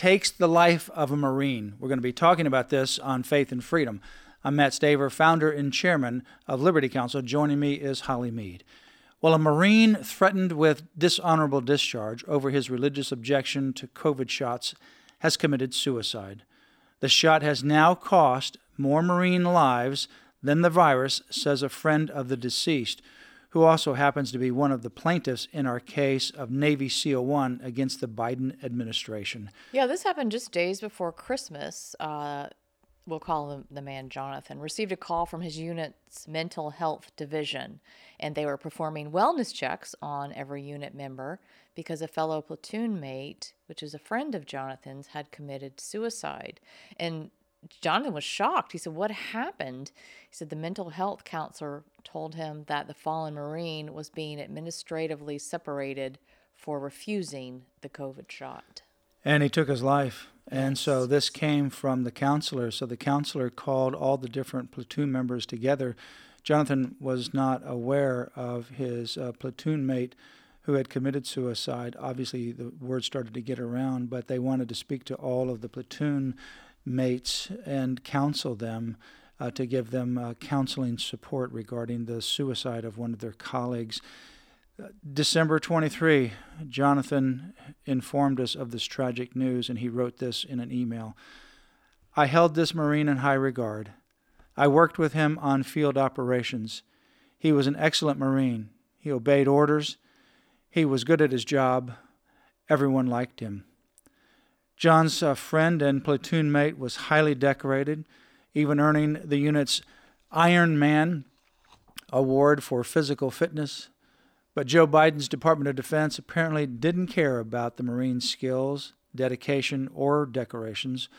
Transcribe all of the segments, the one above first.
takes the life of a Marine. We're going to be talking about this on Faith and Freedom. I'm Mat Staver, founder and chairman of Liberty Counsel. Joining me is Holly Meade. Well, a Marine threatened with dishonorable discharge over his religious objection to COVID shots has committed suicide. The shot has now cost more Marine lives than the virus, says a friend of the deceased who also happens to be one of the plaintiffs in our case of Navy SEAL 1 against the Biden administration. Yeah, this happened just days before Christmas. Uh, we'll call him the man Jonathan, received a call from his unit's mental health division, and they were performing wellness checks on every unit member because a fellow platoon mate, which is a friend of Jonathan's, had committed suicide. And Jonathan was shocked. He said, What happened? He said the mental health counselor told him that the fallen Marine was being administratively separated for refusing the COVID shot. And he took his life. And so this came from the counselor. So the counselor called all the different platoon members together. Jonathan was not aware of his uh, platoon mate who had committed suicide. Obviously, the word started to get around, but they wanted to speak to all of the platoon mates and counsel them uh, to give them uh, counseling support regarding the suicide of one of their colleagues. Uh, December 23, Jonathan informed us of this tragic news, and he wrote this in an email. I held this Marine in high regard. I worked with him on field operations. He was an excellent Marine. He obeyed orders. He was good at his job. Everyone liked him. John's uh, friend and platoon mate was highly decorated, even earning the unit's Iron Man award for physical fitness. But Joe Biden's Department of Defense apparently didn't care about the Marine skills, dedication, or decorations.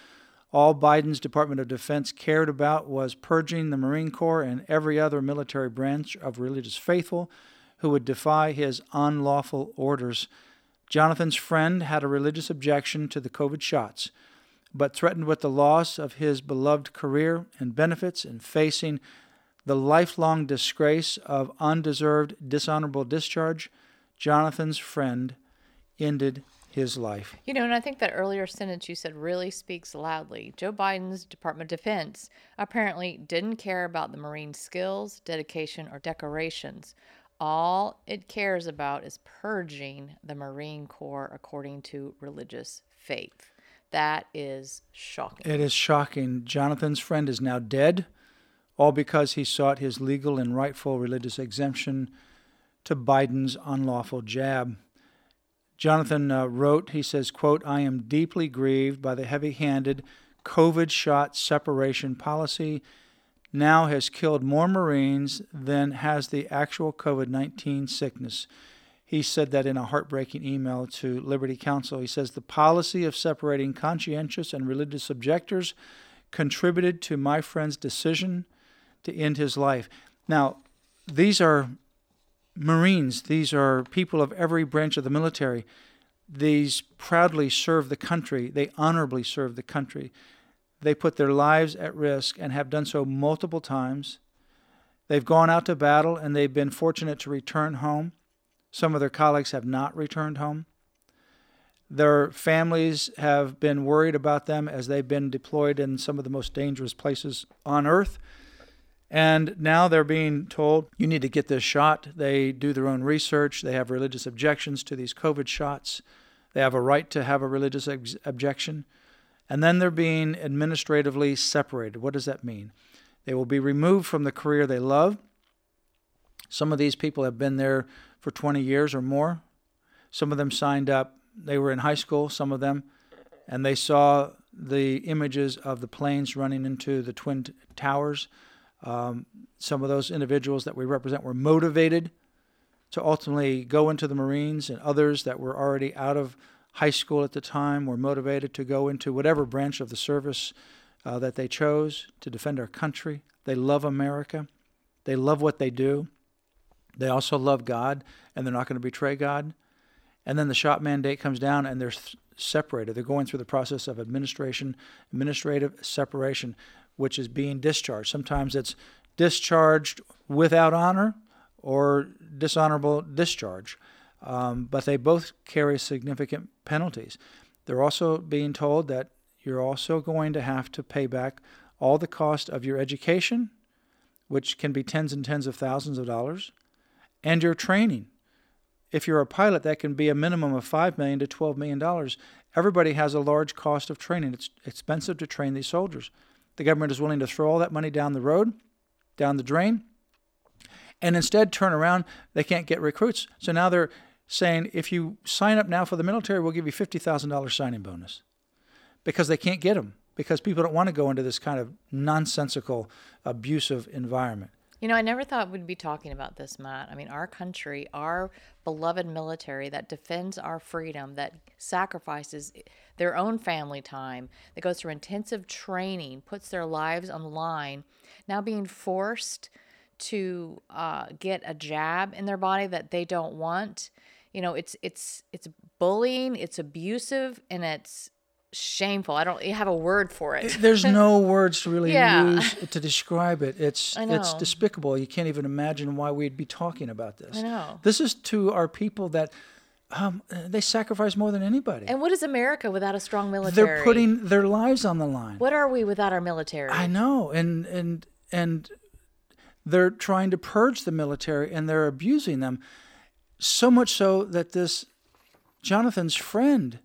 All Biden's Department of Defense cared about was purging the Marine Corps and every other military branch of religious faithful who would defy his unlawful orders. Jonathan's friend had a religious objection to the COVID shots, but threatened with the loss of his beloved career and benefits and facing the lifelong disgrace of undeserved dishonorable discharge, Jonathan's friend ended his life. You know, and I think that earlier sentence you said really speaks loudly. Joe Biden's Department of Defense apparently didn't care about the Marine skills, dedication, or decorations all it cares about is purging the Marine Corps according to religious faith. That is shocking. It is shocking. Jonathan's friend is now dead, all because he sought his legal and rightful religious exemption to Biden's unlawful jab. Jonathan uh, wrote, he says, quote, I am deeply grieved by the heavy-handed COVID shot separation policy now has killed more Marines than has the actual COVID 19 sickness. He said that in a heartbreaking email to Liberty Counsel. He says the policy of separating conscientious and religious objectors contributed to my friend's decision to end his life. Now, these are Marines, these are people of every branch of the military. These proudly serve the country, they honorably serve the country. They put their lives at risk and have done so multiple times. They've gone out to battle and they've been fortunate to return home. Some of their colleagues have not returned home. Their families have been worried about them as they've been deployed in some of the most dangerous places on earth. And now they're being told, you need to get this shot. They do their own research. They have religious objections to these COVID shots. They have a right to have a religious ex- objection and then they're being administratively separated. What does that mean? They will be removed from the career they love. Some of these people have been there for 20 years or more. Some of them signed up, they were in high school, some of them, and they saw the images of the planes running into the Twin Towers. Um, some of those individuals that we represent were motivated to ultimately go into the Marines, and others that were already out of high school at the time were motivated to go into whatever branch of the service uh, that they chose to defend our country. They love America. They love what they do. They also love God, and they're not going to betray God. And then the shop mandate comes down, and they're separated. They're going through the process of administration, administrative separation, which is being discharged. Sometimes it's discharged without honor or dishonorable discharge, um, but they both carry significant penalties. They're also being told that you're also going to have to pay back all the cost of your education, which can be tens and tens of thousands of dollars, and your training. If you're a pilot, that can be a minimum of 5 million to $12 million. Everybody has a large cost of training. It's expensive to train these soldiers. The government is willing to throw all that money down the road, down the drain, and instead turn around. They can't get recruits. So now they're saying if you sign up now for the military, we'll give you $50,000 signing bonus because they can't get them because people don't want to go into this kind of nonsensical, abusive environment. You know, I never thought we'd be talking about this, Mat. I mean, our country, our beloved military that defends our freedom, that sacrifices their own family time, that goes through intensive training, puts their lives on the line, now being forced to uh, get a jab in their body that they don't want. You know, it's it's it's bullying, it's abusive, and it's shameful. I don't have a word for it. There's no words to really yeah. use to describe it. It's it's despicable. You can't even imagine why we'd be talking about this. I know. This is to our people that um, they sacrifice more than anybody. And what is America without a strong military? They're putting their lives on the line. What are we without our military? I know, and and and they're trying to purge the military and they're abusing them, so much so that this Jonathan's friend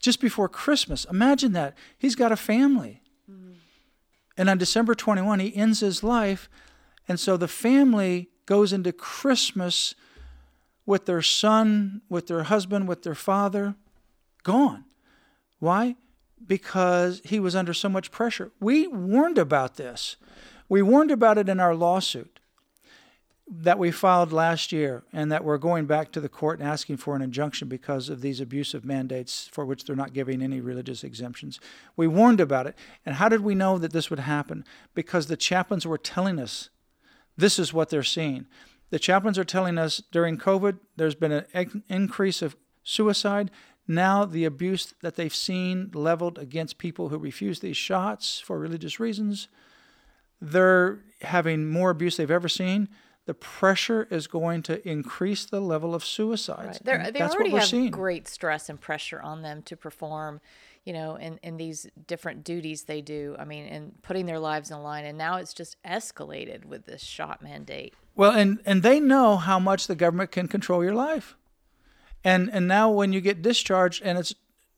just before Christmas. Imagine that. He's got a family. Mm-hmm. And on December 21, he ends his life. And so the family goes into Christmas with their son, with their husband, with their father, gone. Why? Because he was under so much pressure. We warned about this. We warned about it in our lawsuit that we filed last year and that we're going back to the court and asking for an injunction because of these abusive mandates for which they're not giving any religious exemptions. We warned about it. And how did we know that this would happen? Because the chaplains were telling us this is what they're seeing. The chaplains are telling us during COVID there's been an increase of suicide. Now, the abuse that they've seen leveled against people who refuse these shots for religious reasons, they're having more abuse they've ever seen the pressure is going to increase the level of suicides. Right. they already have seeing. great stress and pressure on them to perform, you know, in, in these different duties they do. I mean, and putting their lives in line. And now it's just escalated with this shot mandate. Well, and, and they know how much the government can control your life. And, and now when you get discharged and it's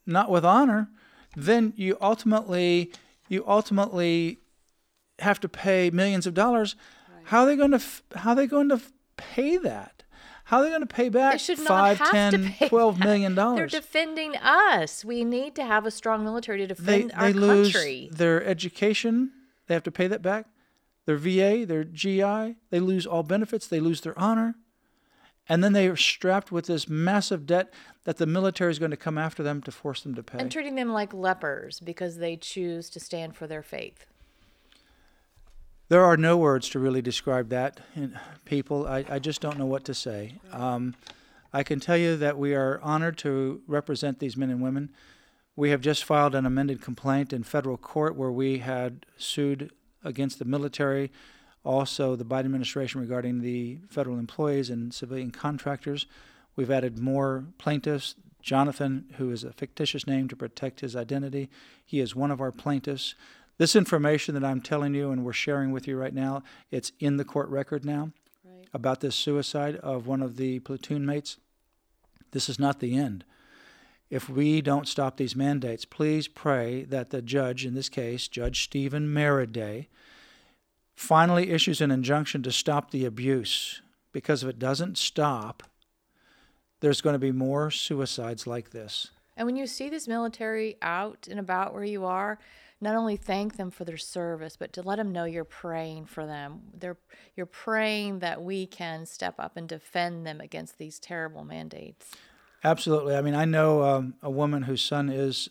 not with honor, then you ultimately you ultimately have to pay millions of dollars how are they going to how are they going to pay that? How are they going to pay back five, ten, twelve million dollars? They're defending us. We need to have a strong military to defend they, our they country. Lose their education, they have to pay that back. Their VA, their GI, they lose all benefits. They lose their honor, and then they are strapped with this massive debt that the military is going to come after them to force them to pay. And treating them like lepers because they choose to stand for their faith. There are no words to really describe that. people, I, I just don't know what to say. Um, I can tell you that we are honored to represent these men and women. We have just filed an amended complaint in federal court where we had sued against the military, also the Biden administration regarding the federal employees and civilian contractors. We've added more plaintiffs. Jonathan, who is a fictitious name to protect his identity, he is one of our plaintiffs. This information that I'm telling you and we're sharing with you right now, it's in the court record now right. about this suicide of one of the platoon mates. This is not the end. If we don't stop these mandates, please pray that the judge, in this case, Judge Steven Merryday, finally issues an injunction to stop the abuse. Because if it doesn't stop, there's going to be more suicides like this. And when you see this military out and about where you are, not only thank them for their service, but to let them know you're praying for them. They're, you're praying that we can step up and defend them against these terrible mandates. Absolutely. I mean, I know um, a woman whose son is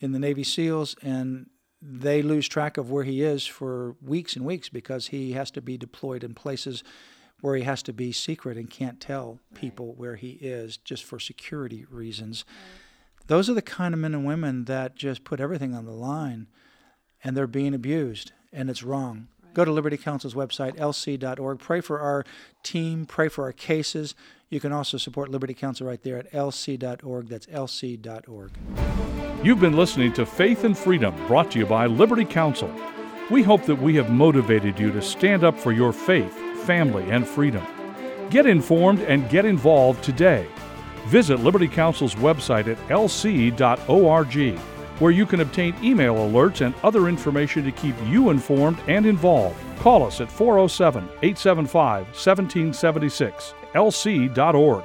in the Navy SEALs, and they lose track of where he is for weeks and weeks because he has to be deployed in places where he has to be secret and can't tell people right. where he is just for security reasons. Right. Those are the kind of men and women that just put everything on the line and they're being abused, and it's wrong. Right. Go to Liberty Counsel's website, lc.org. Pray for our team, pray for our cases. You can also support Liberty Counsel right there at lc.org. That's lc.org. You've been listening to Faith and Freedom, brought to you by Liberty Counsel. We hope that we have motivated you to stand up for your faith, family, and freedom. Get informed and get involved today. Visit Liberty Counsel's website at lc.org, where you can obtain email alerts and other information to keep you informed and involved. Call us at 407 875 1776 lc.org.